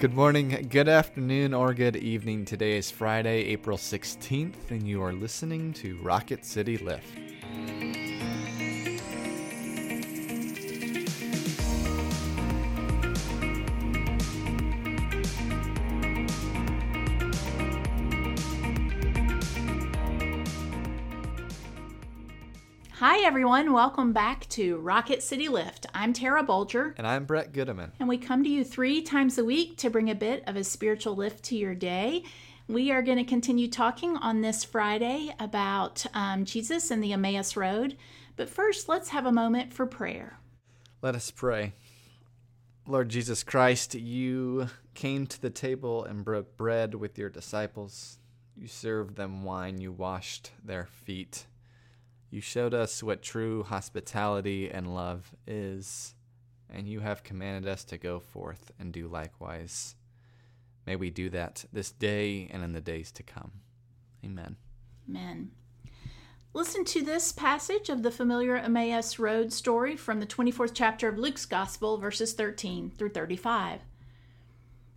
Good morning, good afternoon, or good evening. Today is Friday, April 16th, and you are listening to Rocket City Lift. Hi, everyone. Welcome back to Rocket City Lift. I'm Tara Bolger, And I'm Brett Goodeman. and we come to you three times a week to bring a bit of a spiritual lift to your day. We are going to continue talking on this Friday about um, Jesus and the Emmaus Road. But first, let's have a moment for prayer. Let us pray. Lord Jesus Christ, you came to the table and broke bread with your disciples. You served them wine, you washed their feet. You showed us what true hospitality and love is, and you have commanded us to go forth and do likewise. May we do that this day and in the days to come. Amen. Amen. Listen to this passage of the familiar Emmaus Road story from the 24th chapter of Luke's Gospel, verses 13 through 35.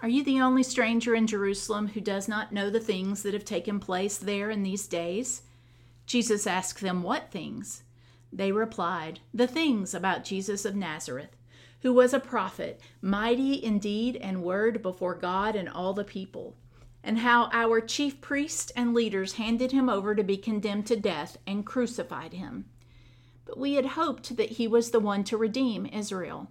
Are you the only stranger in Jerusalem who does not know the things that have taken place there in these days? Jesus asked them, What things? They replied, The things about Jesus of Nazareth, who was a prophet, mighty in deed and word before God and all the people and how our chief priests and leaders handed him over to be condemned to death and crucified him. But we had hoped that he was the one to redeem Israel.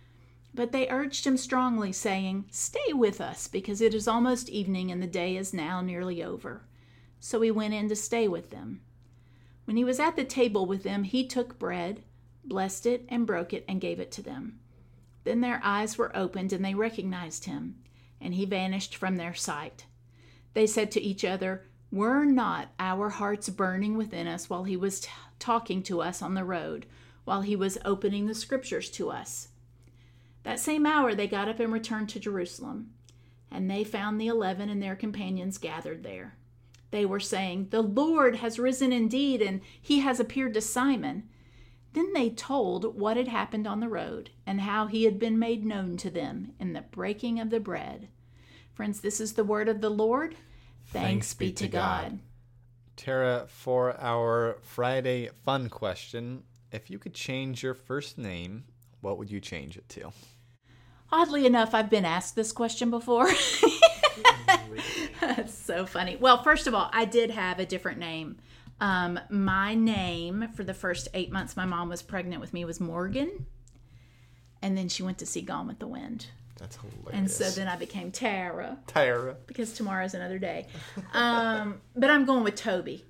But they urged him strongly, saying, Stay with us, because it is almost evening and the day is now nearly over. So he went in to stay with them. When he was at the table with them, he took bread, blessed it, and broke it, and gave it to them. Then their eyes were opened, and they recognized him, and he vanished from their sight. They said to each other, were not our hearts burning within us while he was t- talking to us on the road, while he was opening the scriptures to us? That same hour they got up and returned to Jerusalem, and they found the eleven and their companions gathered there. They were saying, The Lord has risen indeed, and he has appeared to Simon. Then they told what had happened on the road, and how he had been made known to them in the breaking of the bread. Friends, this is the word of the Lord. Thanks, be to God. Tara, for our Friday fun question, if you could change your first name, what would you change it to? Oddly enough, I've been asked this question before. That's so funny. Well, first of all, I did have a different name. Um, my name for the first eight months my mom was pregnant with me was Morgan. And then she went to see Gone with the Wind. That's hilarious. And so then I became Tara Tara. because tomorrow's another day. Um, but I'm going with Toby.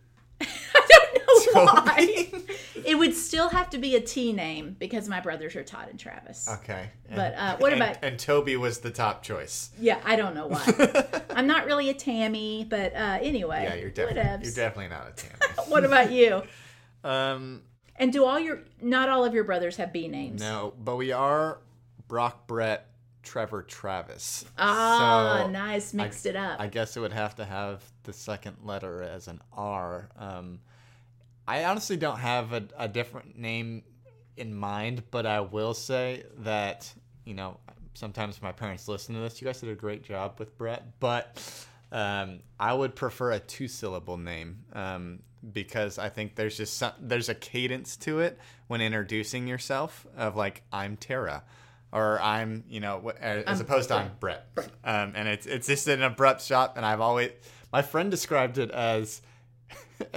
I don't know why. It would still have to be a T name because my brothers are Todd and Travis. Okay. But, uh, what and- about- And Toby was the top choice. Yeah, I don't know why. I'm not really a Tammy, but uh, anyway. Yeah, you're definitely you're definitely not a Tammy. What about you? um, And do all your not all of your brothers have B names? no, but we are Brock, Brett, Trevor, Travis. Ah, So nice. Mixed it up. I guess it would have to have the second letter as an R. Um, I honestly don't have a, a different name in mind, but I will say that, you know, sometimes my parents listen to this. You guys did a great job with Brett, but um, I would prefer a two syllable name um, because I think there's just some, there's a cadence to it when introducing yourself of like, I'm Tara. Or I'm, you know, as I'm opposed to I'm Brett. Brett. Um, and it's it's just an abrupt shot, and I've always my friend described it as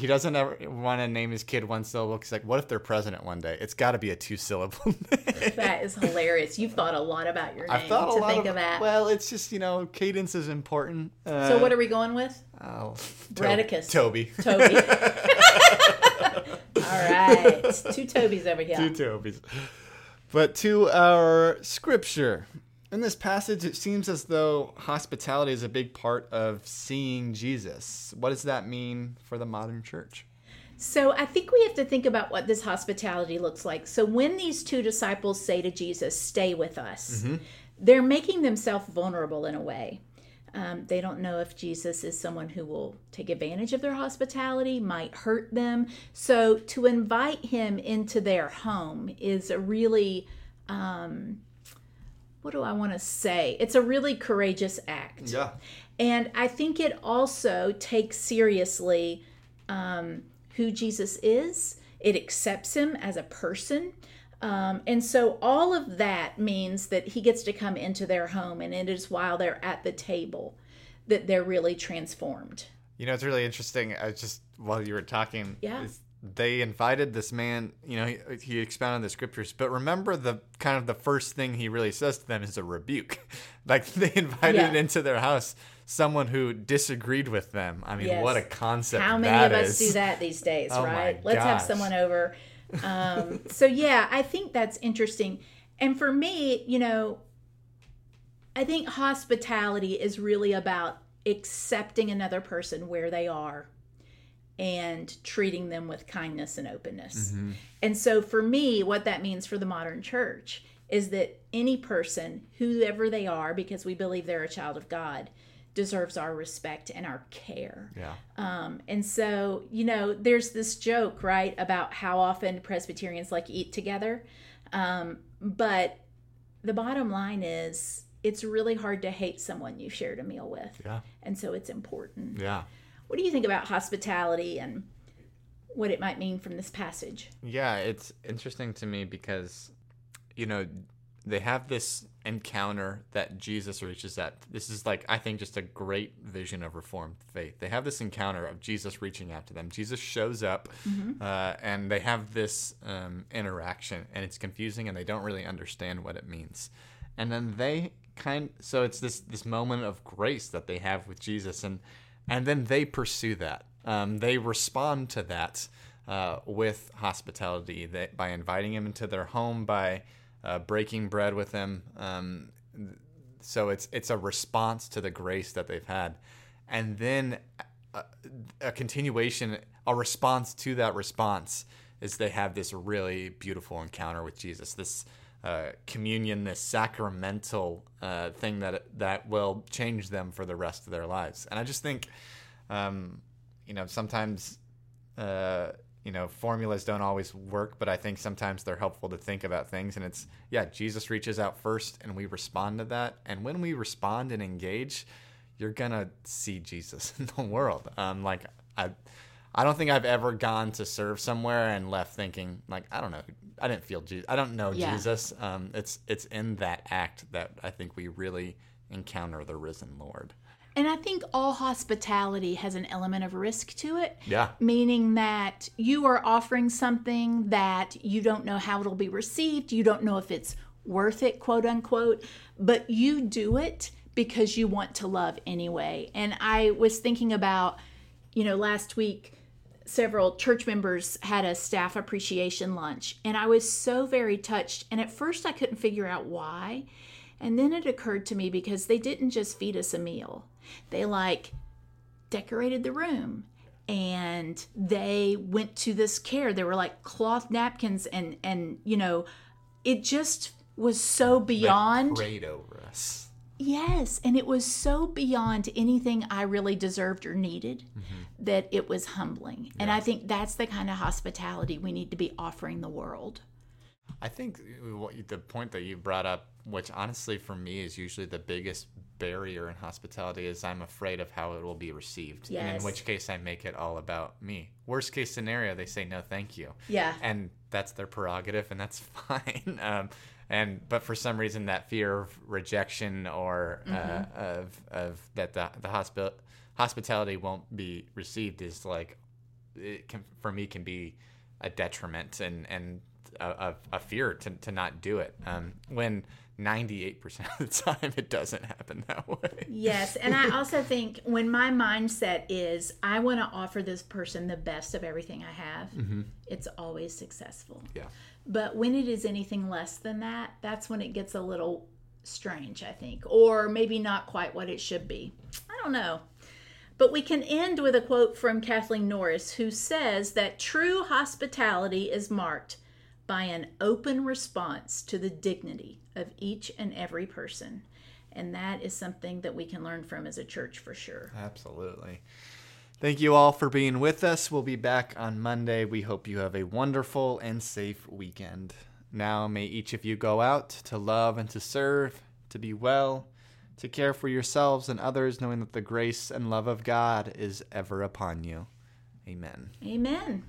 he doesn't ever want to name his kid one syllable. He's like, what if they're president one day? It's got to be a two syllable name. That is hilarious. You've thought a lot about your name I've thought a to lot think of, that. Well, it's just you know, cadence is important. Uh, so what are we going with? oh, Bradicus. Toby. Toby. All right. Two Tobys over here. Two Tobys. But to our scripture. In this passage, it seems as though hospitality is a big part of seeing Jesus. What does that mean for the modern church? So I think we have to think about what this hospitality looks like. So when these two disciples say to Jesus, "Stay with us," they're making themselves vulnerable in a way. Um, they don't know if Jesus is someone who will take advantage of their hospitality, might hurt them. So to invite him into their home is a really, um, what do I want to say? It's a really courageous act. Yeah. And I think it also takes seriously um, who Jesus is, it accepts him as a person. Um, and so all of that means that he gets to come into their home, and it is while they're at the table that they're really transformed. You know, it's really interesting. I just while you were talking, Yeah. Is they invited this man. You know, he, he expounded the scriptures, but remember the kind of the first thing he really says to them is a rebuke. like they invited Yeah. into their house someone who disagreed with them. I mean, Yes. what a concept! How many of us do that these days, Oh right? Let's have someone over. Um, so yeah, I think that's interesting. And for me, you know, I think hospitality is really about accepting another person where they are and treating them with kindness and openness. Mm-hmm. And so for me, what that means for the modern church is that any person, whoever they are, because we believe they're a child of God, deserves our respect and our care. Yeah. Um, and so, you know, there's this joke, right, about how often Presbyterians like eat together. Um, but the bottom line is, it's really hard to hate someone you shared a meal with. Yeah. And so it's important. Yeah. What do you think about hospitality and what it might mean from this passage? Yeah, it's interesting to me because, you know, they have this encounter that Jesus reaches out. This is like, I think, just a great vision of Reformed faith. They have this encounter of Jesus reaching out to them. Jesus shows up uh, and they have this um, interaction, and it's confusing and they don't really understand what it means. And then they kind so it's this this moment of grace that they have with Jesus and and then they pursue that. Um, they respond to that uh, with hospitality they, by inviting him into their home, by uh, breaking bread with him. Um, so it's it's a response to the grace that they've had, and then a, a continuation, a response to that response is they have this really beautiful encounter with Jesus. This uh, communion, this sacramental uh, thing that that will change them for the rest of their lives. And I just think, um, you know, sometimes, uh, you know, formulas don't always work, but I think sometimes they're helpful to think about things. And it's yeah, Jesus reaches out first, and we respond to that. And when we respond and engage, you're gonna see Jesus in the world. Um, like I. I don't think I've ever gone to serve somewhere and left thinking like I don't know I didn't feel Jesus I don't know Yeah. Jesus um, it's it's in that act that I think we really encounter the risen Lord And I think all hospitality has an element of risk to it. yeah meaning that you are offering something that you don't know how it'll be received, you don't know if it's worth it, quote unquote, but you do it because you want to love anyway. And I was thinking about, you know, last week, several church members had a staff appreciation lunch, and I was so very touched. And at first, I couldn't figure out why. And then it occurred to me because they didn't just feed us a meal, they like decorated the room and they went to this care there were like cloth napkins and and you know it just was so beyond prayed over us Yes, and it was so beyond anything I really deserved or needed that it was humbling. And I think that's the kind of hospitality we need to be offering the world. I think the point that you brought up, which honestly for me is usually the biggest barrier in hospitality, is I'm afraid of how it will be received. And in which case I make it all about me. Worst case scenario, they say no, thank you. Yeah. And that's their prerogative, and that's fine. Um, and but for some reason, that fear of rejection or uh, of of that the the hospital hospitality won't be received is like it can for me can be a detriment and and a, a, a fear to, to not do it. Um, when 98% of the time it doesn't happen that way Yes, and I also think when my mindset is I want to offer this person the best of everything I have, mm-hmm. it's always successful. yeah But when it is anything less than that, that's when it gets a little strange, I think, or maybe not quite what it should be. I don't know. But we can end with a quote from Kathleen Norris, who says that true hospitality is marked by an open response to the dignity of each and every person. And that is something that we can learn from as a church for sure. absolutely thank you all for being with us we'll be back on monday we hope you have a wonderful and safe weekend now may each of you go out to love and to serve to be well to care for yourselves and others knowing that the grace and love of god is ever upon you amen Amen.